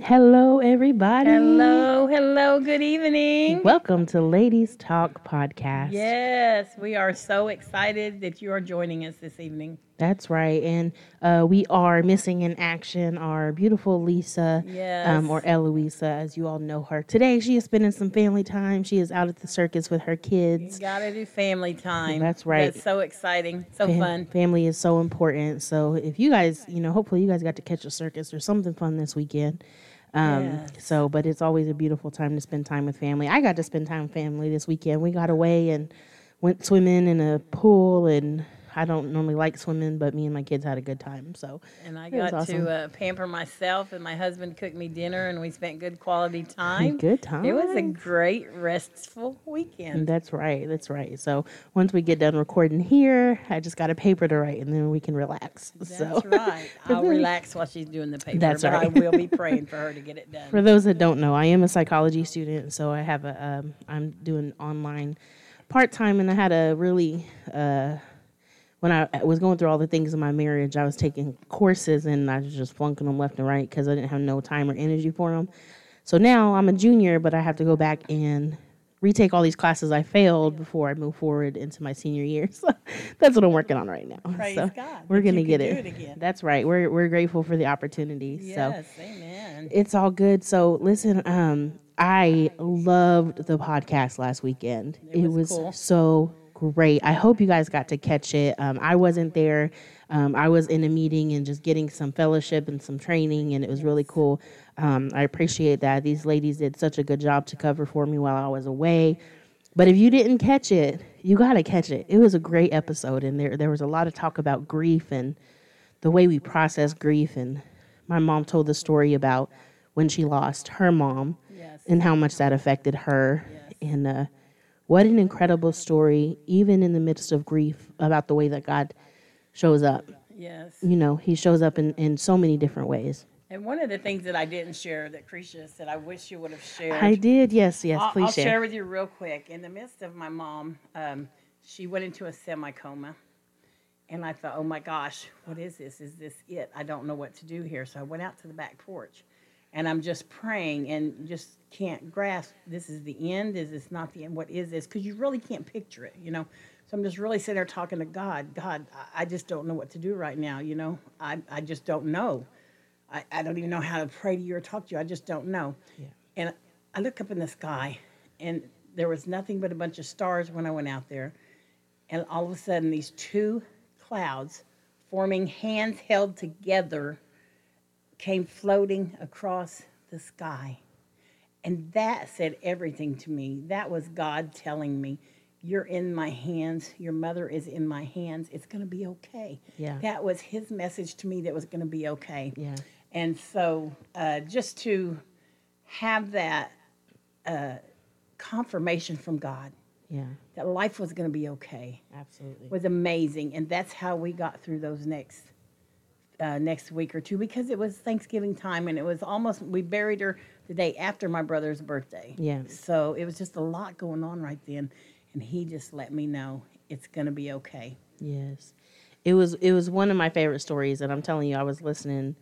Hello, everybody. Hello, hello, good evening. Welcome to Ladies Talk Podcast. Yes, we are so excited that you are joining us this evening. That's right. And uh, we are missing in action our beautiful Lisa, Yes. um, or Eloisa, as you all know her. Today, she is spending some family time. She is out at the circus with her kids. You gotta do family time. That's right. That's so exciting, so Fam- fun. Family is so important. So if you guys, you know, hopefully you guys got to catch a circus or something fun this weekend. Um, Yes. So, but it's always a beautiful time to spend time with family. I got to spend time with family this weekend. We got away and went swimming in a pool, and I don't normally like swimming, but me and my kids had a good time. So, And I got awesome. to uh, pamper myself, and my husband cooked me dinner, and we spent good quality time. good time. It was a great, restful weekend. That's right. That's right. So once we get done recording here, I just got a paper to write, and then we can relax. That's so. right. I'll relax while she's doing the paper, That's but I will be praying for her to get it done. For those that don't know, I am a psychology student, so I have a um, I'm doing online part time, and I had a really uh, when I was going through all the things in my marriage, I was taking courses and I was just flunking them left and right because I didn't have no time or energy for them. So now I'm a junior, but I have to go back and retake all these classes I failed before I move forward into my senior year. So that's what I'm working on right now. Praise so God We're gonna get it. do it again. That's right. We're we're grateful for the opportunity. So Yes, amen. it's all good. So listen, um, I loved the podcast last weekend. It, was was, cool. so great. I hope you guys got to catch it. Um, I wasn't there. Um, I was in a meeting and just getting some fellowship and some training, and it was really cool. Um, I appreciate that. These ladies did such a good job to cover for me while I was away. But if you didn't catch it, you got to catch it. It was a great episode, and there there was a lot of talk about grief and the way we process grief. And my mom told the story about when she lost her mom Yes. and how much that affected her. Yes. And uh, what an incredible story, even in the midst of grief, about the way that God shows up. Yes. You know, He shows up in, in so many different ways. And one of the things that I didn't share that Krisha said I wish you would have shared. I did, yes, yes, I'll, please I'll share. share with you real quick. In the midst of my mom, um, she went into a semi coma. And I thought, oh my gosh, what is this? Is this it? I don't know what to do here. So I went out to the back porch and I'm just praying and just can't grasp this is the end. Is this not the end? What is this? Because you really can't picture it, you know? So I'm just really sitting there talking to God. God, I- just don't know what to do right now, you know? I, I just don't know. I, I don't even know how to pray to you or talk to you. I just don't know. And I look up in the sky, and there was nothing but a bunch of stars when I went out there. And all of a sudden, these two clouds forming hands held together came floating across the sky. And that said everything to me. That was God telling me, You're in my hands. Your mother is in my hands. It's going to be okay. Yeah. That was his message to me that was going to be okay. Yeah. And so uh, just to have that uh, confirmation from God Yeah, that life was going to be okay absolutely. was amazing. And that's how we got through those next uh, next week or two because it was Thanksgiving time and it was almost we buried her the day after my brother's birthday. Yeah. So it was just a lot going on right then, and he just let me know it's going to be okay. Yes, it was. It was one of my favorite stories, and I'm telling you, I was listening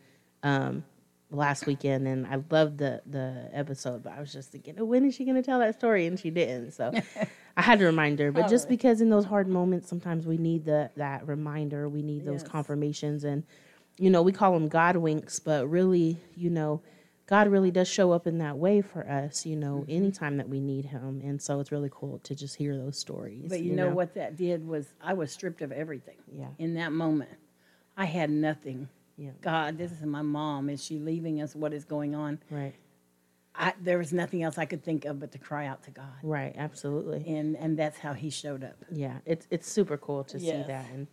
um, last weekend, and I loved the the episode. But I was just thinking, "Oh, when is she going to tell that story? And she didn't. So I had to remind her. But just because in those hard moments, sometimes we need the that reminder. We need those Yes. confirmations, and you know, we call them God winks, but really, you know. God really does show up in that way for us, you know, Mm-hmm. anytime that we need Him, and so it's really cool to just hear those stories. But you, know, what that did was I was stripped of everything. Yeah. In that moment, I had nothing. Yeah. God, this is my mom. Is she leaving us? What is going on? Right, I, there was nothing else I could think of but to cry out to God. right, absolutely. And and that's how He showed up. Yeah, it's it's super cool to see that and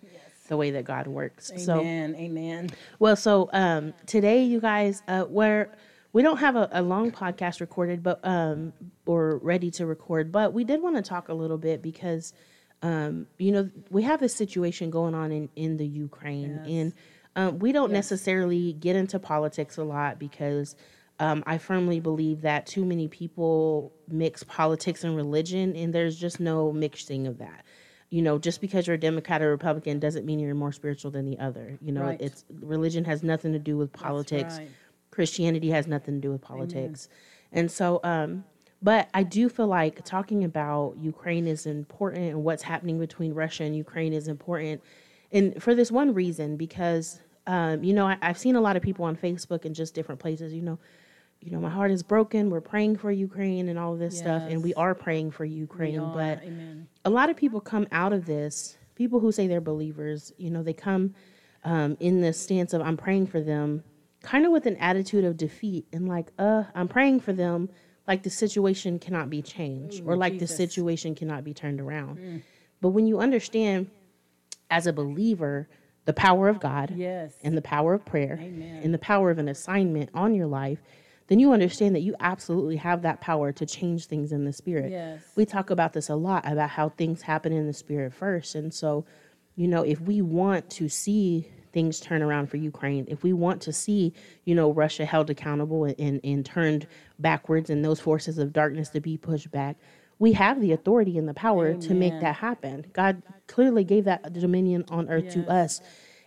the way that God works. So Amen. Amen. well, so um, today, you guys, uh, where we don't have a, a long podcast recorded, but um, or ready to record, but we did want to talk a little bit because um, you know we have this situation going on in in the Ukraine, Yes. and um, we don't necessarily get into politics a lot because. Um, I firmly believe that too many people mix politics and religion, and there's just no mixing of that. You know, just because you're a Democrat or Republican doesn't mean you're more spiritual than the other. You know, Right. it's religion has nothing to do with politics. right. Christianity has nothing to do with politics. And so, um, but I do feel like talking about Ukraine is important and what's happening between Russia and Ukraine is important. And for this one reason, because, um, you know, I, I've seen a lot of people on Facebook and just different places, you know, you know, my heart is broken. We're praying for Ukraine and all of this stuff. And we are praying for Ukraine. But Amen. a lot of people come out of this, people who say they're believers, you know, they come um, in this stance of I'm praying for them, kind of with an attitude of defeat and like, uh, I'm praying for them, like the situation cannot be changed or like the situation cannot be turned around. But when you understand as a believer the power of God Yes. and the power of prayer Amen. and the power of an assignment on your life, then you understand that you absolutely have that power to change things in the spirit. Yes. We talk about this a lot about how things happen in the spirit first. And so, you know, if we want to see things turn around for Ukraine, if we want to see, you know, Russia held accountable and, and, and turned backwards and those forces of darkness to be pushed back, we have the authority and the power to make that happen. God clearly gave that dominion on earth to us.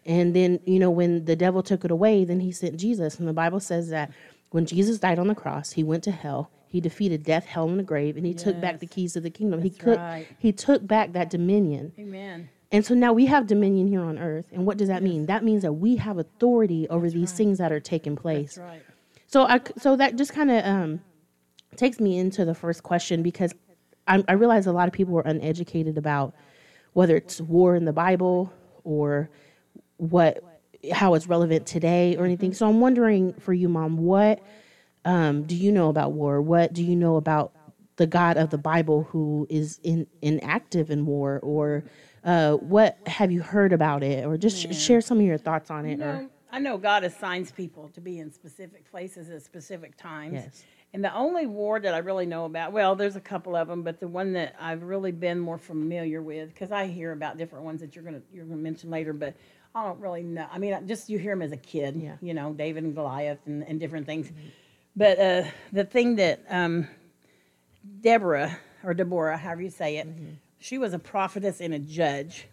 And then, you know, when the devil took it away, then he sent Jesus. And the Bible says that when Jesus died on the cross, he went to hell. He defeated death, hell, and the grave, and he took back the keys of the kingdom. he That's could, right. he took back that dominion. Amen. And so now we have dominion here on earth. And what does that mean? That means that we have authority over these things that are taking place. That's right. So I so that just kind of um, takes me into the first question because I, I realize a lot of people are uneducated about whether it's war in the Bible or what how it's relevant today or anything. So I'm wondering for you, Mom, what um, do you know about war? What do you know about the God of the Bible who is in inactive in war, or uh, what have you heard about it, or just sh- share some of your thoughts on it? or No, I know God assigns people to be in specific places at specific times. Yes. And the only war that I really know about, well, there's a couple of them, but the one that I've really been more familiar with, because I hear about different ones that you're gonna you're gonna mention later, but I don't really know. I mean, just you hear them as a kid, Yeah. you know, David and Goliath and, and different things. But uh, the thing that um, Deborah or Deborah, however you say it, she was a prophetess and a judge,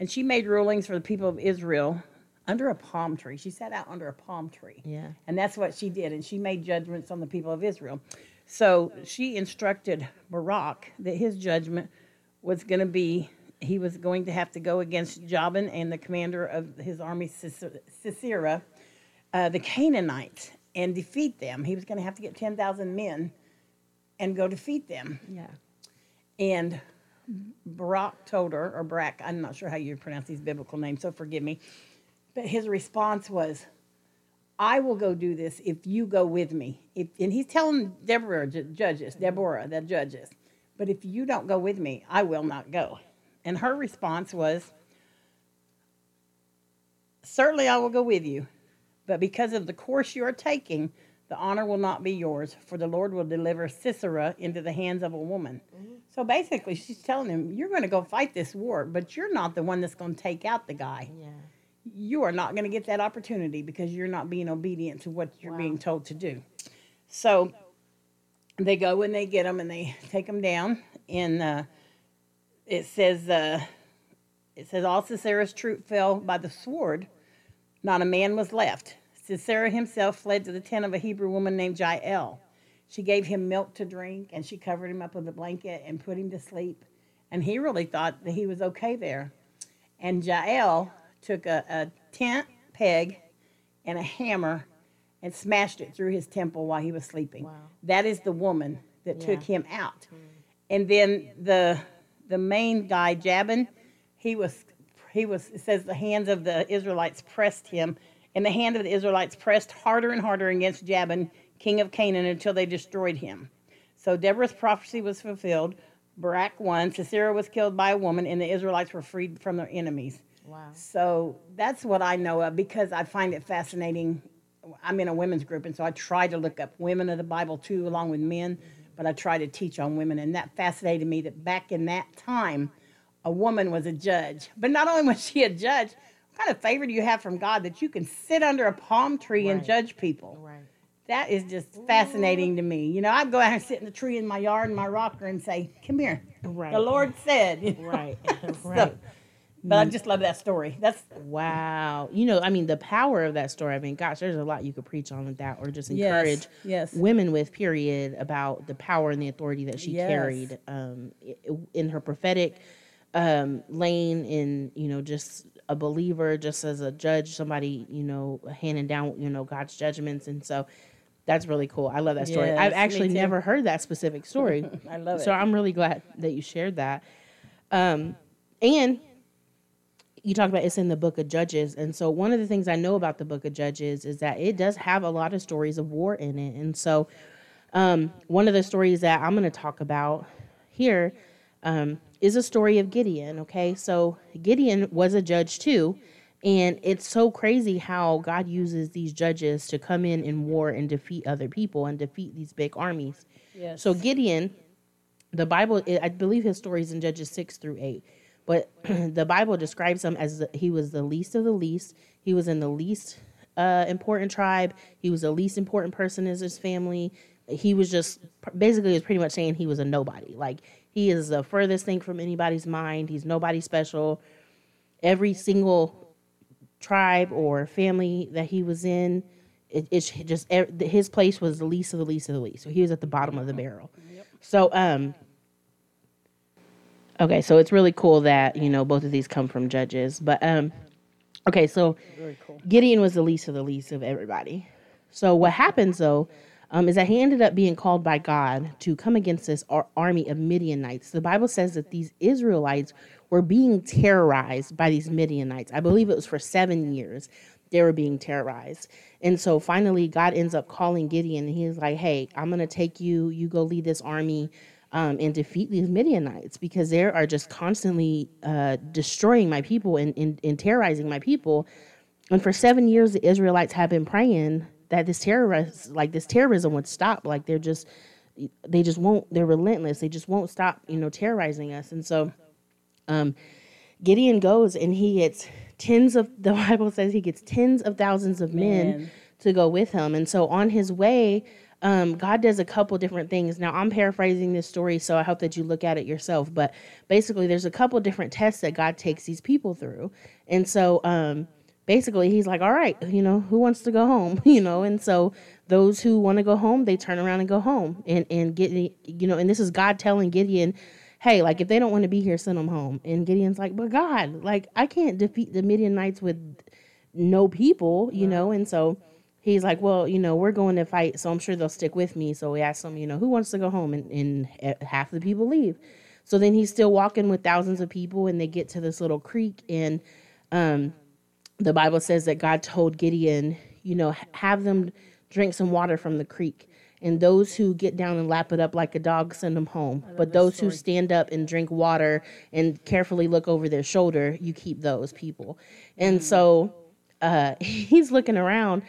and she made rulings for the people of Israel under a palm tree. She sat out under a palm tree. Yeah. And that's what she did. And she made judgments on the people of Israel. So she instructed Barak that his judgment was going to be, he was going to have to go against Jabin and the commander of his army, Sisera, uh, the Canaanites, and defeat them. He was going to have to get 10,000 men and go defeat them. yeah, And Barak told her, or Barak, I'm not sure how you pronounce these biblical names, so forgive me. But his response was, I will go do this if you go with me. If, and he's telling Deborah, judges, Deborah, the judges, but if you don't go with me, I will not go. And her response was, Certainly I will go with you, but because of the course you are taking, the honor will not be yours, for the Lord will deliver Sisera into the hands of a woman. So basically, she's telling him, You're going to go fight this war, but you're not the one that's going to take out the guy. yeah, You are not going to get that opportunity because you're not being obedient to what you're being told to do. So they go and they get him and they take him down. And uh, it says, uh, it says, all Sisera's troop fell by the sword. Not a man was left. Sisera himself fled to the tent of a Hebrew woman named Jael. She gave him milk to drink and she covered him up with a blanket and put him to sleep. And he really thought that he was okay there. And Jael took a, a tent peg and a hammer and smashed it through his temple while he was sleeping. Wow. That is the woman that took him out. And then the the main guy, Jabin, he was he was it says the hands of the Israelites pressed him, and the hand of the Israelites pressed harder and harder against Jabin, king of Canaan, until they destroyed him. So Deborah's prophecy was fulfilled. Barak won. Sisera was killed by a woman, and the Israelites were freed from their enemies. wow, So that's what I know of because I find it fascinating. I'm in a women's group, and so I try to look up women of the Bible too, along with men, but I try to teach on women. And that fascinated me that back in that time, a woman was a judge. But not only was she a judge, what kind of favor do you have from God that you can sit under a palm tree and judge people? right, That is just fascinating to me. You know, I'd go out and sit in the tree in my yard in my rocker and say, Come here. Right. The Lord said. you know? right, So, right. But I just love that story. That's Wow. You know, I mean, the power of that story. I mean, gosh, there's a lot you could preach on with that or just encourage yes. women with, period, about the power and the authority that she Yes. carried um, in her prophetic um, lane, in, you know, just a believer, just as a judge, somebody, you know, handing down, you know, God's judgments. And so that's really cool. I love that story. Yes, I've actually never heard that specific story. I love it. So. I'm really glad that you shared that. Um, and you talk about it's in the book of Judges. And so one of the things I know about the book of Judges is that it does have a lot of stories of war in it. And so um, one of the stories that I'm going to talk about here um, is a story of Gideon. Okay. So Gideon was a judge too. And it's so crazy how God uses these judges to come in in war and defeat other people and defeat these big armies. Yes. So Gideon, the Bible, I believe his story is in Judges six through eight, but the Bible describes him as the, he was the least of the least. He was in the least uh, important tribe. He was the least important person in his family. He was just basically was pretty much saying he was a nobody. Like he is the furthest thing from anybody's mind. He's nobody special. Every single tribe or family that he was in, it, it's just his place was the least of the least of the least. So he was at the bottom of the barrel. So um okay, so it's really cool that, you know, both of these come from judges, but um okay, so cool. Gideon was the least of the least of everybody. So what happens though um, is that he ended up being called by God to come against this ar- army of Midianites. The Bible says that these Israelites were being terrorized by these Midianites. I believe it was for seven years they were being terrorized. And so finally, God ends up calling Gideon, and he's like, "Hey, I'm gonna take you. You go lead this army." Um, and defeat these Midianites because they are just constantly uh, destroying my people and, and, and terrorizing my people. And for seven years, the Israelites have been praying that this terrorist, like this terrorism, would stop. Like they're just, they just won't. They're relentless. They just won't stop, you know, terrorizing us. And so, um, Gideon goes and he gets tens of. The Bible says he gets tens of thousands of men Man. to go with him. And so on his way, um, God does a couple different things. Now I'm paraphrasing this story, so I hope that you look at it yourself. But basically, there's a couple different tests that God takes these people through, and so um, basically, He's like, "All right, you know, who wants to go home?" You know, and so those who want to go home, they turn around and go home, and and get you know, and this is God telling Gideon. Hey, like if they don't want to be here, send them home. And Gideon's like, but God, like I can't defeat the Midianites with no people, you know, and so he's like, well, you know, we're going to fight, so I'm sure they'll stick with me. So we asked him, you know, who wants to go home, and, and half the people leave. So then he's still walking with thousands of people, and they get to this little creek, and um, the Bible says that God told Gideon, you know, have them drink some water from the creek. And those who get down and lap it up like a dog, send them home. But those who stand up and drink water and carefully look over their shoulder, you keep those people. And so uh, he's looking around,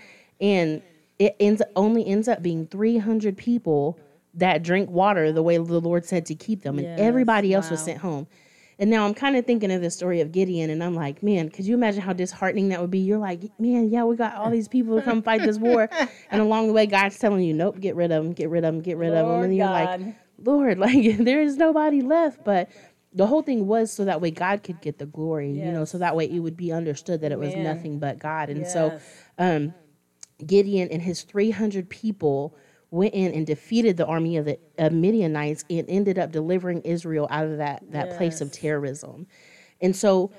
and it ends only ends up being 300 people that drink water the way the Lord said to keep them, and Yes, everybody else was sent home. And now I'm kind of thinking of the story of Gideon, and I'm like, man, could you imagine how disheartening that would be? You're like, man, yeah, we got all these people to come fight this war, and along the way, God's telling you, nope, get rid of them, get rid of them, get rid of them, and you're God. like, Lord, like there is nobody left. But the whole thing was so that way God could get the glory, you know, so that way it would be understood that it was Amen. nothing but God. And so um, Gideon and his 300 people went in and defeated the army of the of Midianites and ended up delivering Israel out of that that place of terrorism. And so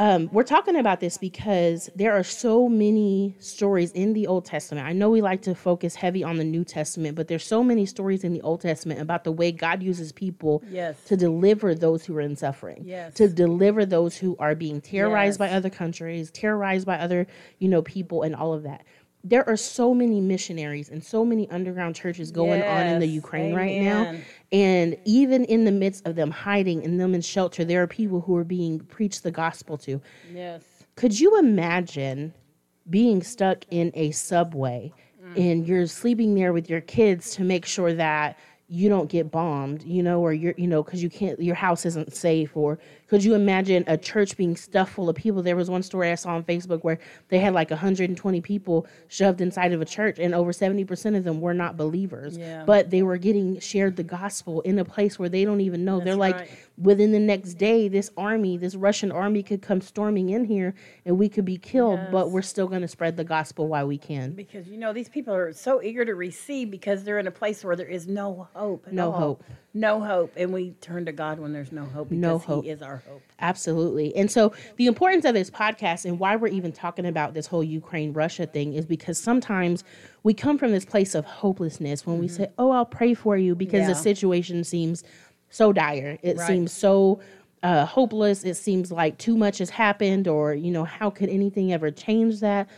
um, we're talking about this because there are so many stories in the Old Testament. I know we like to focus heavy on the New Testament, but there's so many stories in the Old Testament about the way God uses people Yes. to deliver those who are in suffering, Yes. to deliver those who are being terrorized by other countries, terrorized by other, you know, people and all of that. There are so many missionaries and so many underground churches going on in the Yes. Ukraine right now. And even in the midst of them hiding and them in shelter, there are people who are being preached the gospel to. Yes. Could you imagine being stuck in a subway mm. and you're sleeping there with your kids to make sure that you don't get bombed, you know, or you're, you know, because you can't, your house isn't safe, or Could you imagine a church being stuffed full of people? There was one story I saw on Facebook where they had like 120 people shoved inside of a church, and over 70% of them were not believers. Yeah. But they were getting shared the gospel in a place where they don't even know. They're like, right. within the next day, this army, this Russian army could come storming in here and we could be killed, yes. but we're still going to spread the gospel while we can. Because you know these people are so eager to receive because they're in a place where there is no hope. No hope. No hope, and we turn to God when there's no hope. Because No hope. He is our hope. Absolutely. And so the importance of this podcast and why we're even talking about this whole Ukraine Russia thing is because sometimes we come from this place of hopelessness when we say, "Oh, I'll pray for you" because the Mm-hmm. Situation seems so dire. It Right. seems so uh, hopeless. It seems like too much has happened, or you know, how could anything ever change that?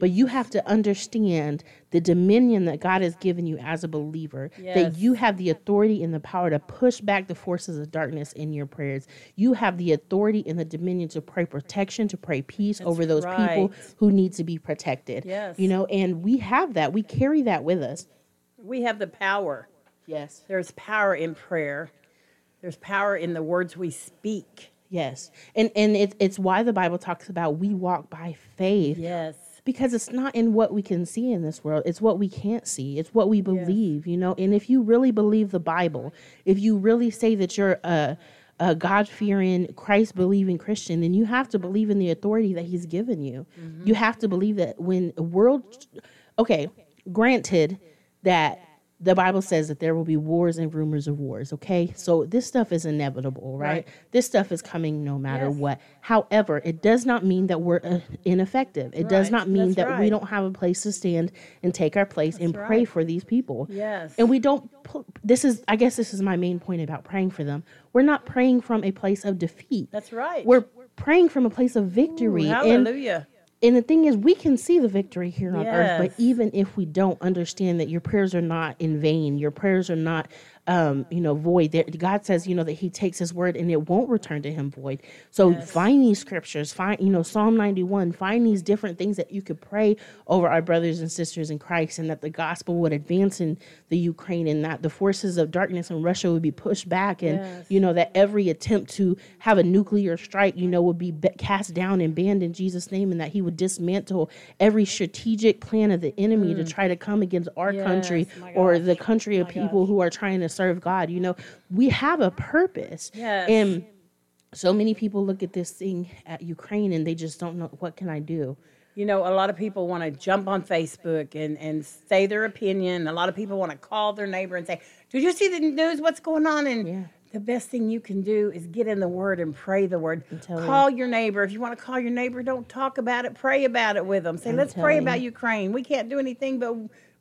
But you have to understand the dominion that God has given you as a believer, that you have the authority and the power to push back the forces of darkness in your prayers. You have the authority and the dominion to pray protection, to pray peace over those people who need to be protected. Yes. You know, and we have that. We carry that with us. We have the power. Yes. There's power in prayer. There's power in the words we speak. Yes. And and it, it's why the Bible talks about we walk by faith. Yes. Because it's not in what we can see in this world. It's what we can't see. It's what we believe you know? And if you really believe the bible if you really say that you're a, a god-fearing christ-believing christian then you have to believe in the authority that he's given you. Mm-hmm. You have to believe that when a world okay granted that the bible says that there will be wars and rumors of wars okay so this stuff is inevitable right, Right. this stuff is coming no matter Yes. what however it does not mean that we're uh, ineffective it does not mean That's that we don't have a place to stand and take our place and pray for these people. Yes. And we don't this is I guess this is my main point about praying for them. We're not praying from a place of defeat. That's right. We're praying from a place of victory. and Hallelujah. and the thing is, we can see the victory here on earth, but even if we don't understand that your prayers are not in vain, your prayers are not, um, you know, void. That God says, you know, that He takes His word and it won't return to Him void. So find these scriptures, find, you know, Psalm ninety-one, find these different things that you could pray over our brothers and sisters in Christ, and that the gospel would advance in the Ukraine, and that the forces of darkness in Russia would be pushed back, and Yes. you know that every attempt to have a nuclear strike, you know, would be cast down and banned in Jesus' name, and that He would dismantle every strategic plan of the enemy to try to come against our country Mm. Yes, my or the country of My people gosh. who are trying to serve God. You know, we have a purpose, Yes. and so many people look at this thing at Ukraine and they just don't know what can I do. You know, a lot of people want to jump on Facebook and, and say their opinion. A lot of people want to call their neighbor and say, Did you see the news? What's going on? And Yeah. the best thing you can do is get in the word and pray the word. tell you. Call your neighbor. If you want to call your neighbor, don't talk about it. Pray about it with them. Say, Let's pray telling about. Ukraine. We can't do anything, but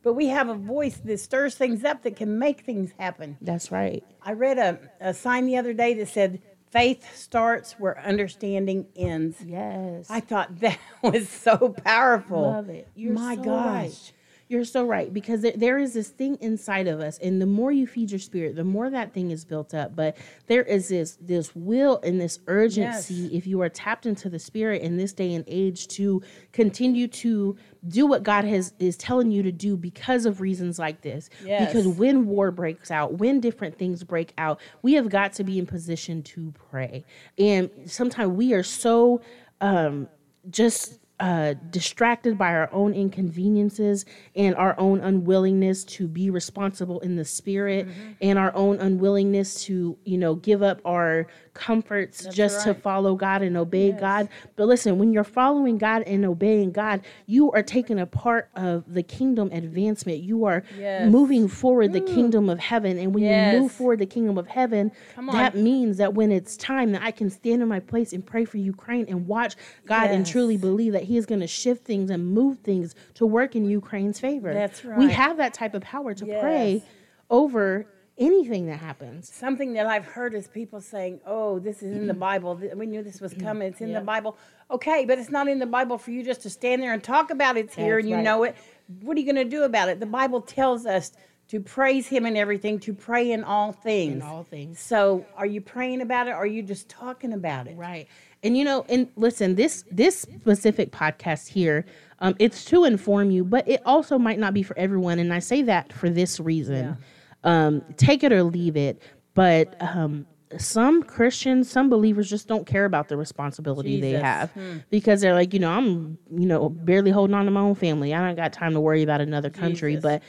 but we have a voice that stirs things up that can make things happen. That's right. I read a, a sign the other day that said, Faith starts where understanding ends. Yes. I thought that was so powerful. love it. You're My so gosh. right. You're so right because there, there is this thing inside of us, and the more you feed your spirit, the more that thing is built up. But there is this this will and this urgency Yes. if you are tapped into the spirit in this day and age to continue to do what God has is telling you to do because of reasons like this. Yes. Because when war breaks out, when different things break out, we have got to be in position to pray. And sometimes we are so um, just uh, distracted by our own inconveniences and our own unwillingness to be responsible in the spirit Mm-hmm. and our own unwillingness to, you know, give up our comforts just to follow God and obey God. But listen, when you're following God and obeying God, you are taking a part of the kingdom advancement. You are Yes. moving forward the kingdom of heaven. And when you move forward the kingdom of heaven, that means that when it's time that I can stand in my place and pray for Ukraine and watch God and truly believe that He is going to shift things and move things to work in Ukraine's favor. That's right. We have that type of power to Yes. pray over anything that happens. Something that I've heard is people saying, "Oh, this is in the mm-hmm. Bible. We knew this was mm-hmm. coming. It's in the Bible." Okay, but it's not in the Bible for you just to stand there and talk about it's here That's and you right. know it. What are you going to do about it? The Bible tells us to praise Him in everything, to pray in all things. In all things. So, are you praying about it? or Are you just talking about it? Right. And you know, and listen, this this specific podcast here, um, it's to inform you, but it also might not be for everyone. And I say that for this reason. Um, take it or leave it. But um some Christians, some believers just don't care about the responsibility they Jesus. have because they're like, you know, I'm, you know, barely holding on to my own family. I don't got time to worry about another country. Jesus. But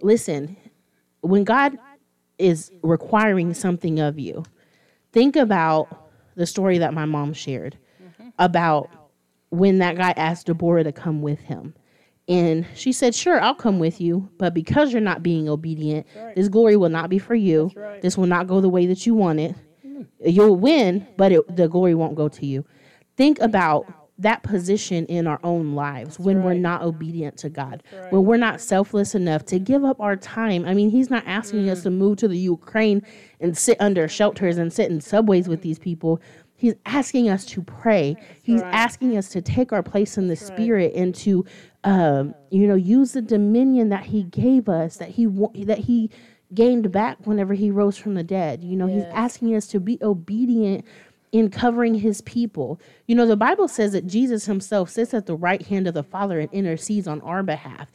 listen, when God is requiring something of you, think about the story that my mom shared about when that guy asked Deborah to come with him. And she said, Sure, I'll come with you, but because you're not being obedient, this glory will not be for you. right. This will not go the way that you want it. You'll win, but it, the glory won't go to you. Think about that position in our own lives when we're not obedient to God, when we're not selfless enough to give up our time. I mean, He's not asking Mm. us to move to the Ukraine and sit under shelters and sit in subways with these people. He's asking us to pray. He's right. asking us to take our place in the Spirit and to, um, you know, use the dominion that He gave us, that He that He gained back whenever He rose from the dead. You know, He's asking us to be obedient in covering His people. You know, the Bible says that Jesus Himself sits at the right hand of the Father and intercedes on our behalf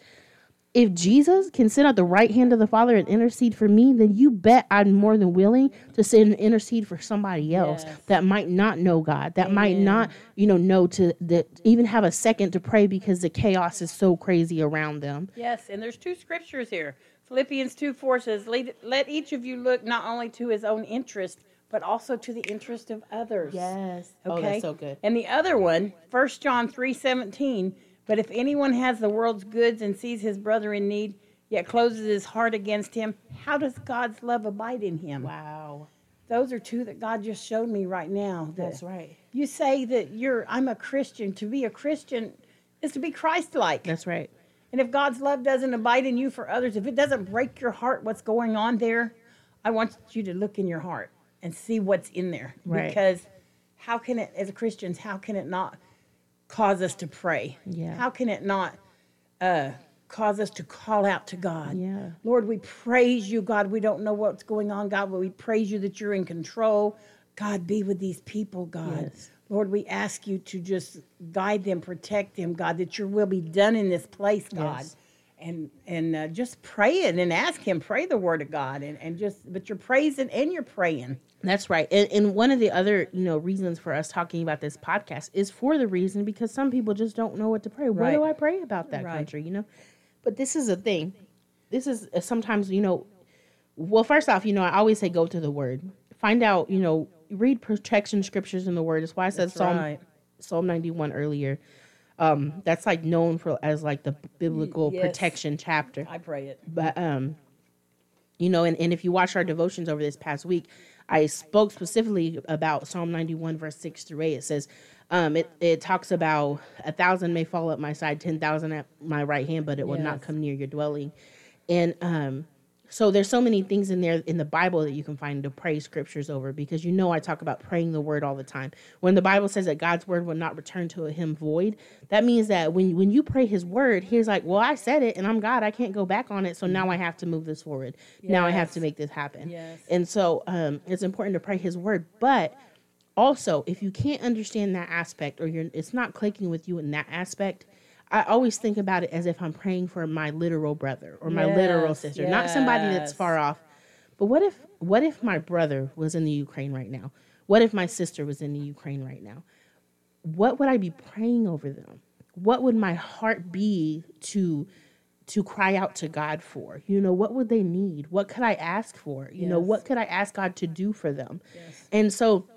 if Jesus can sit at the right hand of the Father and intercede for me, then you bet I'm more than willing to sit and intercede for somebody else Yes. that might not know God, that might not, you know, know to that even have a second to pray because the chaos is so crazy around them. Yes, and there's two scriptures here. Philippians 2 4 says, "Let let each of you look not only to his own interest, but also to the interest of others. Yes. Okay. Oh, that's so good. And the other one, 1 John three seventeen. But if anyone has the world's goods and sees his brother in need, yet closes his heart against him, how does God's love abide in him? Wow. Those are two that God just showed me right now. that That's right. You say that you're I'm a Christian. To be a Christian is to be Christ like. That's right. And if God's love doesn't abide in you for others, if it doesn't break your heart what's going on there, I want you to look in your heart and see what's in there. Right. Because how can it, as Christians, how can it not cause us to pray? Yeah. How can it not uh, cause us to call out to God? Yeah. Lord, we praise you, God. We don't know what's going on, God, but we praise you that you're in control. God, be with these people, God. Yes. Lord, we ask you to just guide them, protect them, God, that your will be done in this place, God. Yes. And and uh, just pray it and ask Him, pray the Word of God, and, and just but you're praising and you're praying. That's right. And, and one of the other, you know, reasons for us talking about this podcast is for the reason because some people just don't know what to pray. What do I pray about that Right. country, you know? But this is a thing. This is uh, sometimes, you know, well, first off, you know, I always say go to the word. Find out, you know, read protection scriptures in the word. That's why I said That's Psalm right. Psalm 91 earlier. Um, that's like known for as like the biblical yes. protection chapter I pray it. but um you know and, and if you watch our devotions over this past week i spoke specifically about psalm 91 verse 6 through 8 it says um it, it talks about a thousand may fall at my side ten thousand at my right hand but it will not come near your dwelling and um so there's so many things in there in the bible that you can find to pray scriptures over because you know i talk about praying the word all the time. When the bible says that god's word will not return to him void that means that when when you pray his word he's like well i said it and i'm god. I can't go back on it. So now i have to move this forward. Now i have to make this happen. Yes. and so um it's important to pray his word. But also if you can't understand that aspect or you're it's not clicking with you in that aspect i always think about it as if i'm praying for my literal brother or my literal Yes, sister not somebody that's far off. But what if what if my brother was in the ukraine right now? What if my sister was in the ukraine right now? What would i be praying over them? What would my heart be to to cry out to god for? You know what would they need? What could i ask for? You know what could i ask god to do for them? And so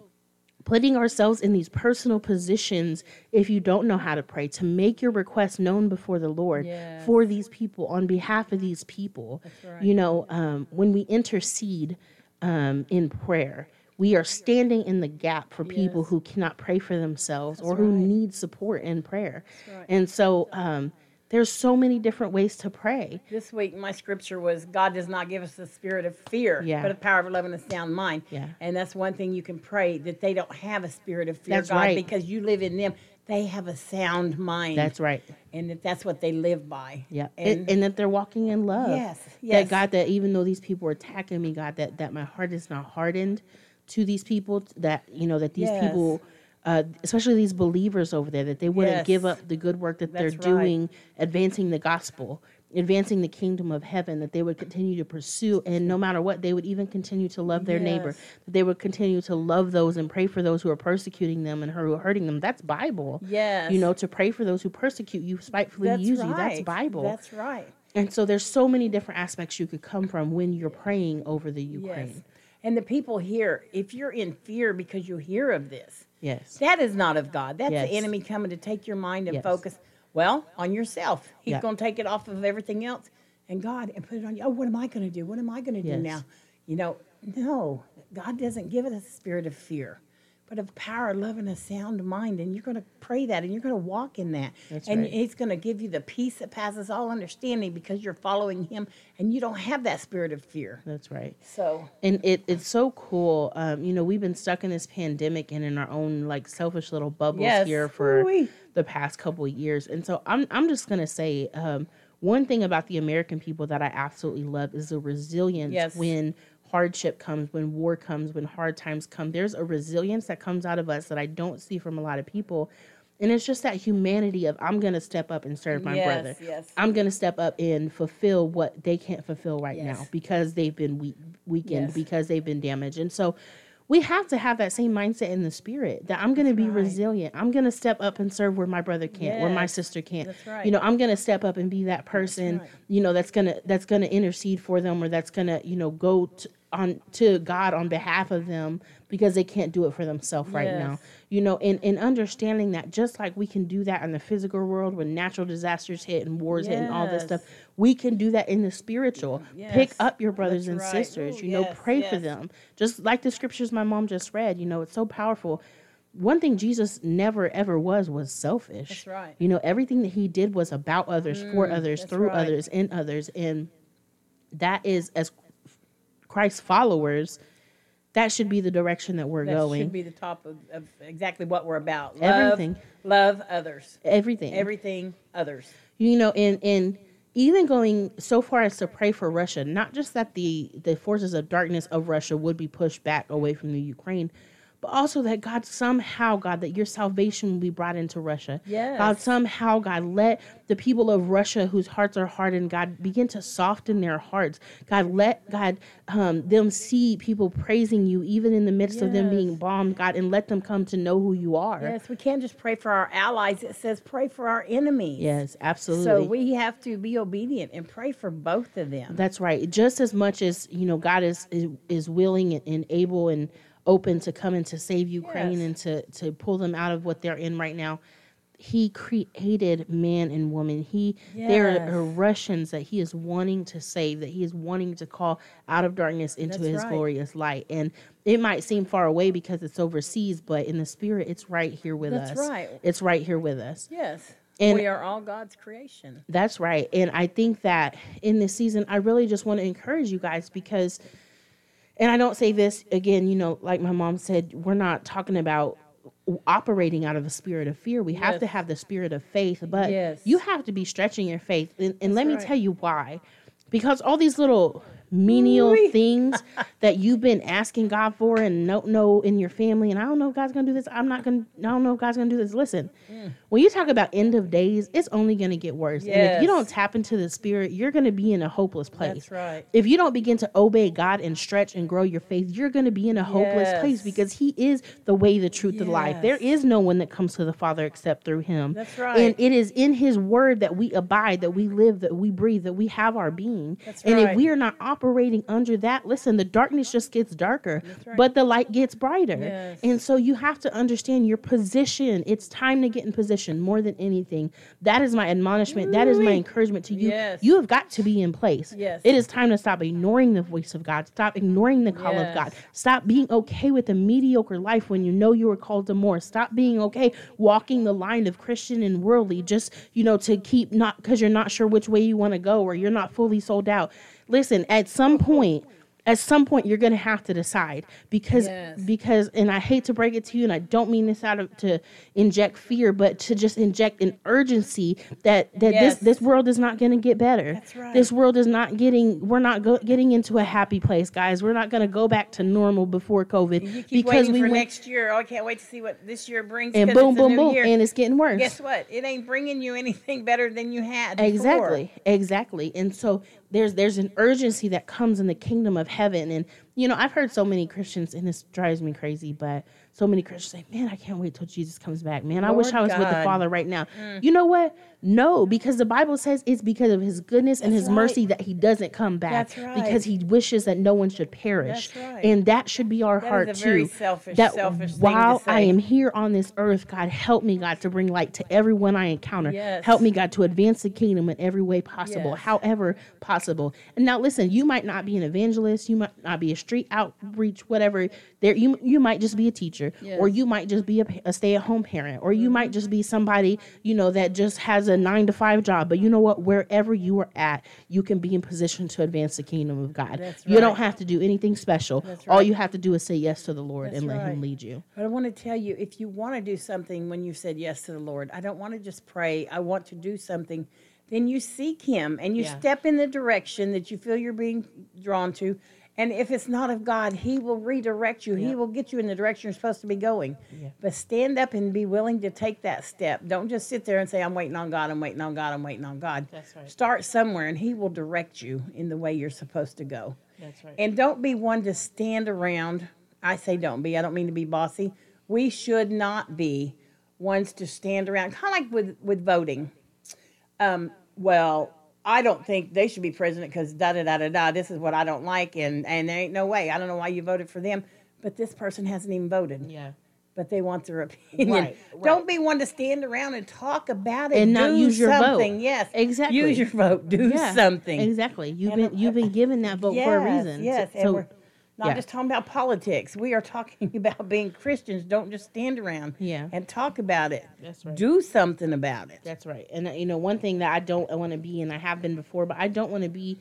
putting ourselves in these personal positions if you don't know how to pray to make your request known before the lord Yes. for these people on behalf of these people right. you know um, when we intercede um, in prayer we are standing in the gap for people Yes. who cannot pray for themselves or who right. need support in prayer right. and so um, there's so many different ways to pray This week, my scripture was God does not give us the spirit of fear, Yeah. but a power of love and a sound mind. Yeah. And that's one thing you can pray that they don't have a spirit of fear, That's God, right. because you live in them. They have a sound mind. that's right And that that's what they live by. Yeah, And, and, and that they're walking in love. Yes, That yes. God, that even though these people are attacking me, God, that that my heart is not hardened to these people. That you know that these Yes. people, uh, especially these believers over there, that they wouldn't Yes. give up the good work that they're That's right. doing, advancing the gospel. advancing the kingdom of heaven, that they would continue to pursue, and no matter what, they would even continue to love their neighbor, that they would continue to love those and pray for those who are persecuting them and who are hurting them. That's Bible. Yes. You know, to pray for those who persecute you, spitefully That's use right. you. That's Bible. That's right. and so there's so many different aspects you could come from when you're praying over the Ukraine. Yes. And the people here, if you're in fear because you hear of this, Yes. that is not of God. That's Yes. the enemy coming to take your mind and Yes. focus, well, on yourself. He's Yeah. going to take it off of everything else and God and put it on you. Oh, what am I going to do? What am I going to Yes. do now? You know, no, God doesn't give us a spirit of fear, but of power, love, and a sound mind. And you're going to pray that and you're going to walk in that. That's and right. He's going to give you the peace that passes all understanding because you're following Him and you don't have that spirit of fear. That's right. So, and it, it's so cool um, you know we've been stuck in this pandemic and in our own like selfish little bubbles Yes. here for Ooh-wee. the past couple of years and so i'm, I'm just going to say um, one thing about the american people that i absolutely love is the resilience Yes. when hardship comes when war comes when hard times come there's a resilience that comes out of us that i don't see from a lot of people and it's just that humanity of i'm going to step up and serve my Yes, brother yes. i'm going to step up and fulfill what they can't fulfill right now because they've been weak, weakened Yes. because they've been damaged. And so we have to have that same mindset in the spirit that I'm going to be right. resilient. I'm going to step up and serve where my brother can't, where my sister can't. That's right. You know, I'm going to step up and be that person, right. you know, that's going to that's going to intercede for them or that's going to, you know, go to, on to God on behalf of them because they can't do it for themselves right now. You know, and, and understanding that just like we can do that in the physical world when natural disasters hit and wars hit and all this stuff, we can do that in the spiritual. Pick up your brothers That's and right. sisters, Ooh, you know, yes, pray for them. Just like the scriptures my mom just read, you know, it's so powerful. One thing Jesus never ever was was selfish. That's right. Mm, You know, everything that he did was about others, for others, through right. others, in others. And that is as Christ followers, that should be the direction that we're going. that going. should be the top of, of exactly what we're about. Love, Everything. Love others. Everything. Everything others. you know and and even going so far as to pray for russia not just that the the forces of darkness of russia would be pushed back away from the ukraine but also that god somehow god that your salvation will be brought into russia Yes. god somehow god let the people of russia whose hearts are hardened god begin to soften their hearts god let god um, them see people praising you even in the midst of them being bombed god and let them come to know who you are Yes, we can't just pray for our allies. It says pray for our enemies. yes absolutely So we have to be obedient and pray for both of them. That's right. Just as much as you know, God is is, is willing and, and able and open to come and to save Ukraine Yes. and to to pull them out of what they're in right now. He created man and woman. He there are Russians that he is wanting to save, that he is wanting to call out of darkness into That's his right. glorious light. And it might seem far away because it's overseas, but in the spirit, it's right here with That's us. right. It's right here with us. yes. And- we are all God's creation. That's right. And I think that in this season, I really just want to encourage you guys because, and I don't say this again, you know, like my mom said, we're not talking about operating out of a spirit of fear. We have Yes. to have the spirit of faith, but Yes. you have to be stretching your faith. And, and let me right. tell you why. Because all these little menial Ooh-wee. things that you've been asking God for and don't know in your family, and I don't know if God's gonna do this. I'm not gonna. I don't know if God's gonna do this. Listen, Mm. When you talk about end of days, it's only gonna get worse. And if you don't tap into the Spirit, you're gonna be in a hopeless place. That's right. If you don't begin to obey God and stretch and grow your faith, you're gonna be in a hopeless place because He is the way, the truth, the life. There is no one that comes to the Father except through Him. That's right. And it is in His Word that we abide, that we live, that we breathe, that we have our being. That's and if we are not operating under that, listen, the darkness just gets darker, right. but the light gets brighter. Yes. And so you have to understand your position. It's time to get in position more than anything. That is my admonishment. That is my encouragement to you. Yes. You have got to be in place. Yes. It is time to stop ignoring the voice of God. Stop ignoring the call of God. Stop being okay with a mediocre life when you know you were called to more. Stop being okay walking the line of Christian and worldly just, you know, to keep not because you're not sure which way you want to go or you're not fully sold out. Listen, at some point, at some point you're going to have to decide because Yes. because and I hate to break it to you and I don't mean this out of to inject fear but to just inject an urgency that that Yes. this this world is not going to get better. That's right. This world is not getting we're not go, getting into a happy place, guys. We're not going to go back to normal before COVID because we for went next year. Oh, I can't wait to see what this year brings. and boom boom boom year. and it's getting worse. Guess what? It ain't bringing you anything better than you had. before. Exactly, exactly. And so there's there's an urgency that comes in the kingdom of heaven. And you know, I've heard so many Christians, and this drives me crazy, but so many Christians say, "Man, I can't wait till Jesus comes back. Man, I wish I was with the Mm. Father right now." You know what? No, because the Bible says it's because of His goodness and That's His mercy that He doesn't come back. That's right. Because He wishes that no one should perish, That's right. and that should be our That heart too. selfish- that selfish thing to while I am here on this earth, God, help me, God, to bring light to everyone I encounter. Yes. Help me, God, to advance the kingdom in every way possible, Yes. however possible. And now, listen, you might not be an evangelist, you might not be a street outreach, whatever. There, you you might just be a teacher, or Yes. you might just be a, a stay-at-home parent, or you might just be mm-hmm. somebody you know that just has a nine to five job. But you know what? Wherever you are at, you can be in position to advance the kingdom of God. That's You don't have to do anything special. That's All right. you have to do is say yes to the Lord That's and let right. Him lead you. But I want to tell you, if you want to do something when you said yes to the Lord, I don't want to just pray. I want to do something. Then you seek Him and you Yeah. step in the direction that you feel you're being drawn to. And if it's not of God, He will redirect you. He will get you in the direction you're supposed to be going. But stand up and be willing to take that step. Don't just sit there and say, I'm waiting on God, I'm waiting on God, I'm waiting on God. That's right. Start somewhere and He will direct you in the way you're supposed to go. That's right. And don't be one to stand around. I say don't be. I don't mean to be bossy. We should not be ones to stand around. Kind of like with with voting. Um, well, I don't think they should be president because da da da da da. This is what I don't like, and and there ain't no way. I don't know why you voted for them, but this person hasn't even voted. Yeah. But they want their opinion. Right, Don't be one to stand around and talk about it And not use your vote. something. Yes, Exactly. Use your vote. Do Yeah, something. Exactly. You've And, been you've been given that vote for a reason. Yes, So- and so- we're not yeah. just talking about politics. We are talking about being Christians. Don't just stand around Yeah. and talk about it. That's right. Do something about it. That's right. And uh, you know, one thing that I don't want to be, and I have been before, but I don't want to be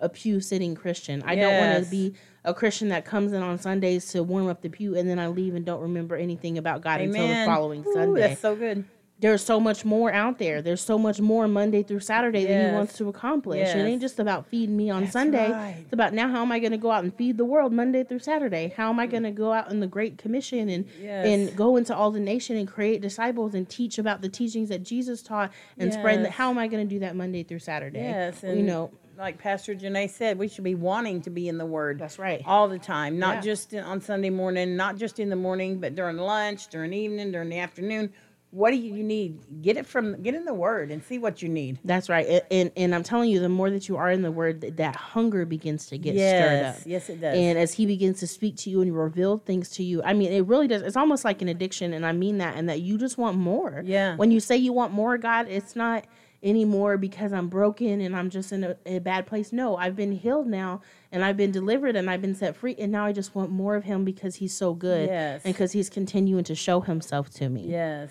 a pew sitting Christian. I don't want to be a Christian that comes in on Sundays to warm up the pew and then I leave and don't remember anything about God until the following Ooh, Sunday. That's so good. There's so much more out there. There's so much more Monday through Saturday that He wants to accomplish. It ain't just about feeding me on That's Sunday. right. It's about now how am I going to go out and feed the world Monday through Saturday? How am I going to go out in the Great Commission and Yes. and go into all the nation and create disciples and teach about the teachings that Jesus taught and spread? Yes. How am I going to do that Monday through Saturday? Yes, and you know. like Pastor Janae said, we should be wanting to be in the Word. That's right. All the time, not Yeah. just on Sunday morning, not just in the morning, but during lunch, during evening, during the afternoon. What do you need? Get it from get in the Word and see what you need. That's right. And and I'm telling you, the more that you are in the Word, that, that hunger begins to get stirred up. Yes, yes, it does. And as he begins to speak to you and reveal things to you, I mean, it really does. It's almost like an addiction, and I mean that, and that you just want more. Yeah. When you say you want more, God, it's not anymore because I'm broken and I'm just in a, a bad place. No, I've been healed now, and I've been delivered, and I've been set free, and now I just want more of Him because He's so good, Yes. and because He's continuing to show Himself to me. yes.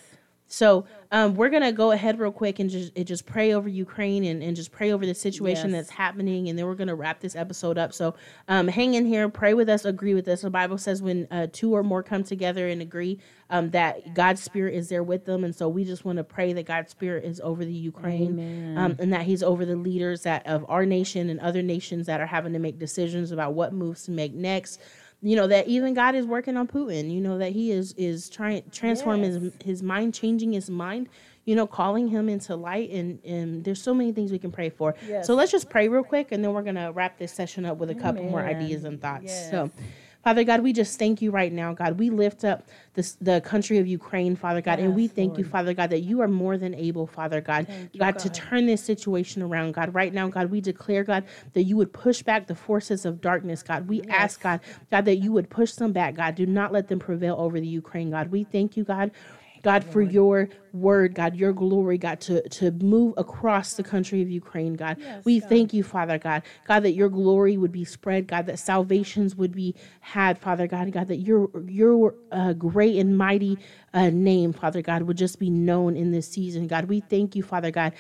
So um, we're gonna go ahead real quick and just and just pray over Ukraine and, and just pray over the situation Yes. that's happening, and then we're gonna wrap this episode up. So um, hang in here, pray with us, agree with us. The Bible says when uh, two or more come together and agree um, that God's Spirit is there with them, and so we just want to pray that God's Spirit is over the Ukraine, um, and that He's over the leaders that of our nation and other nations that are having to make decisions about what moves to make next you know that even God is working on Putin. You know that he is is trying transform his Yes. his mind, changing his mind. You know, calling him into light, and and there's so many things we can pray for. Yes. So let's just pray real quick, and then we're gonna wrap this session up with a couple more ideas and thoughts. Yes. So. Father God, we just thank you right now, God. We lift up this, the country of Ukraine, Father God, and we Yes, thank you, Father God, that you are more than able, Father God, Thank you, God, to turn this situation around, God. Right now, God, we declare, God, that you would push back the forces of darkness, God. We ask, God, God, that you would push them back, God. Do not let them prevail over the Ukraine, God. We thank you, God. God, for your word, God, your glory, God, to, to move across the country of Ukraine, God. Yes, we God. thank you, Father God. God, that your glory would be spread, God, that salvations would be had, Father God. God, that your your uh, great and mighty uh, name, Father God, would just be known in this season. God, we thank you, Father God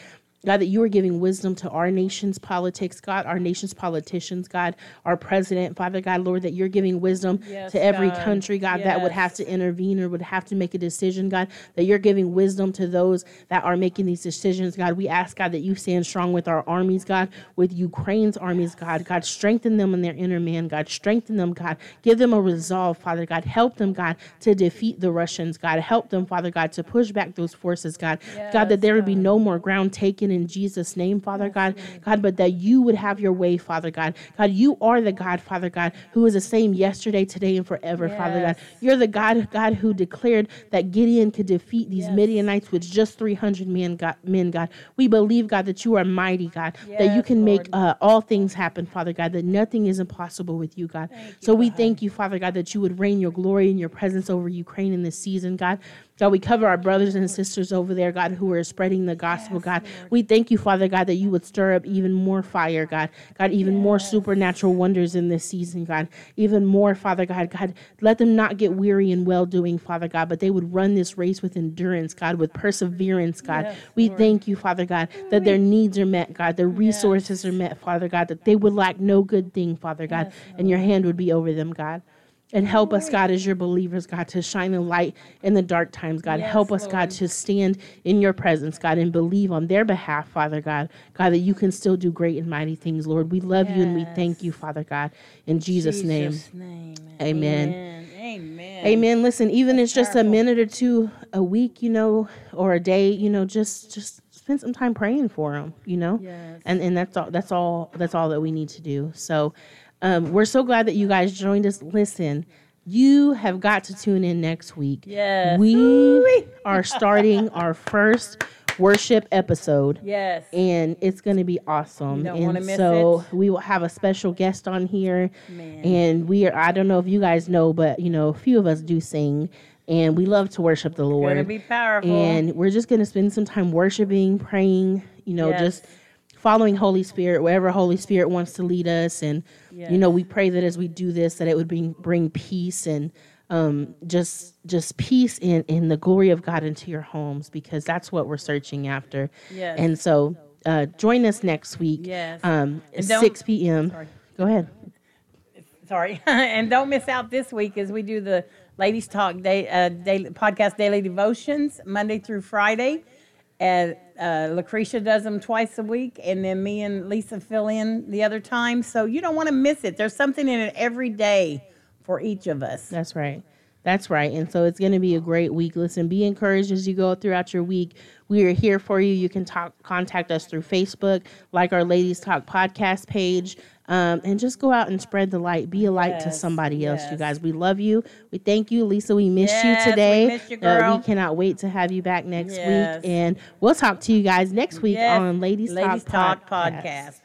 God, that you are giving wisdom to our nation's politics, God, our nation's politicians, God, our president, Father God, Lord, that you're giving wisdom Yes, to every God. country, God, that would have to intervene or would have to make a decision, God, that you're giving wisdom to those that are making these decisions, God. We ask, God, that you stand strong with our armies, God, with Ukraine's armies, God. God, strengthen them in their inner man, God. Strengthen them, God. Give them a resolve, Father God. Help them, God, to defeat the Russians, God. Help them, Father God, to push back those forces, God. God, that there would be no more ground taken in Jesus' name, Father God. God, but that you would have your way, Father God. God, you are the God, Father God, who is the same yesterday, today, and forever, Father God. You're the God, God, who declared that Gideon could defeat these Yes. Midianites with just 300 men, God, men, God. We believe, God, that you are mighty, God, that you Yes, can make uh, all things happen, Father God, that nothing is impossible with you, God. so we thank you, Father God, that you would rain your glory and your presence over Ukraine in this season, God. God, we cover our brothers and sisters over there, God, who are spreading the gospel, God. We thank you, Father God, that you would stir up even more fire, God. God, even more supernatural wonders in this season, God. Even more, Father God. God, let them not get weary in well doing, Father God, but they would run this race with endurance, God, with perseverance, God. Yes, we Lord. thank you, Father God, that their needs are met, God. Their resources are met, Father God, that they would lack no good thing, Father God, Yes, and your hand would be over them, God. And help us, God, as your believers, God, to shine the light in the dark times, God. Yes, help us, God, to stand in your presence, God, and believe on their behalf, Father God. God, that you can still do great and mighty things, Lord. We love you and we thank you, Father God. In Jesus', name. Jesus' name. Amen. Amen. Amen. Amen. Listen, even it's just a minute or two a week, you know, or a day, you know, just just spend some time praying for them, you know. Yes. And and that's all. That's all. That's all that we need to do. So, um, we're so glad that you guys joined us. Listen, you have got to tune in next week. Yes. We are starting our first worship episode Yes. and it's going to be awesome. Don't and so it. we will have a special guest on here, Man. and we are. I don't know if you guys know, but you know, a few of us do sing, and we love to worship the Gonna Lord. be powerful. and we're just going to spend some time worshiping, praying. You know, Yes. just following Holy Spirit wherever Holy Spirit wants to lead us, and you know, we pray that as we do this, that it would bring bring peace and. Um, just just peace in in the glory of God into your homes because that's what we're searching after. Yes. And so uh, join us next week. Yes. Um, 6 p.m. Sorry. Go ahead. Sorry. and don't miss out this week as we do the Ladies Talk day, uh, daily, podcast daily devotions Monday through Friday. And uh, Lucretia does them twice a week, and then me and Lisa fill in the other time. So you don't want to miss it. There's something in it every day for each of us. That's right. That's right. And so it's going to be a great week. Listen, be encouraged as you go throughout your week. We are here for you. You can talk, contact us through Facebook, like our Ladies Talk podcast page, um, and just go out and spread the light. Be a light to somebody else, you guys. We love you. We thank you, Lisa. We missed Yes, you we today. missed you, Uh, we cannot wait to have you back next Yes. week. And we'll talk to you guys next week Yes, on Ladies, Ladies Talk, Talk podcast. podcast.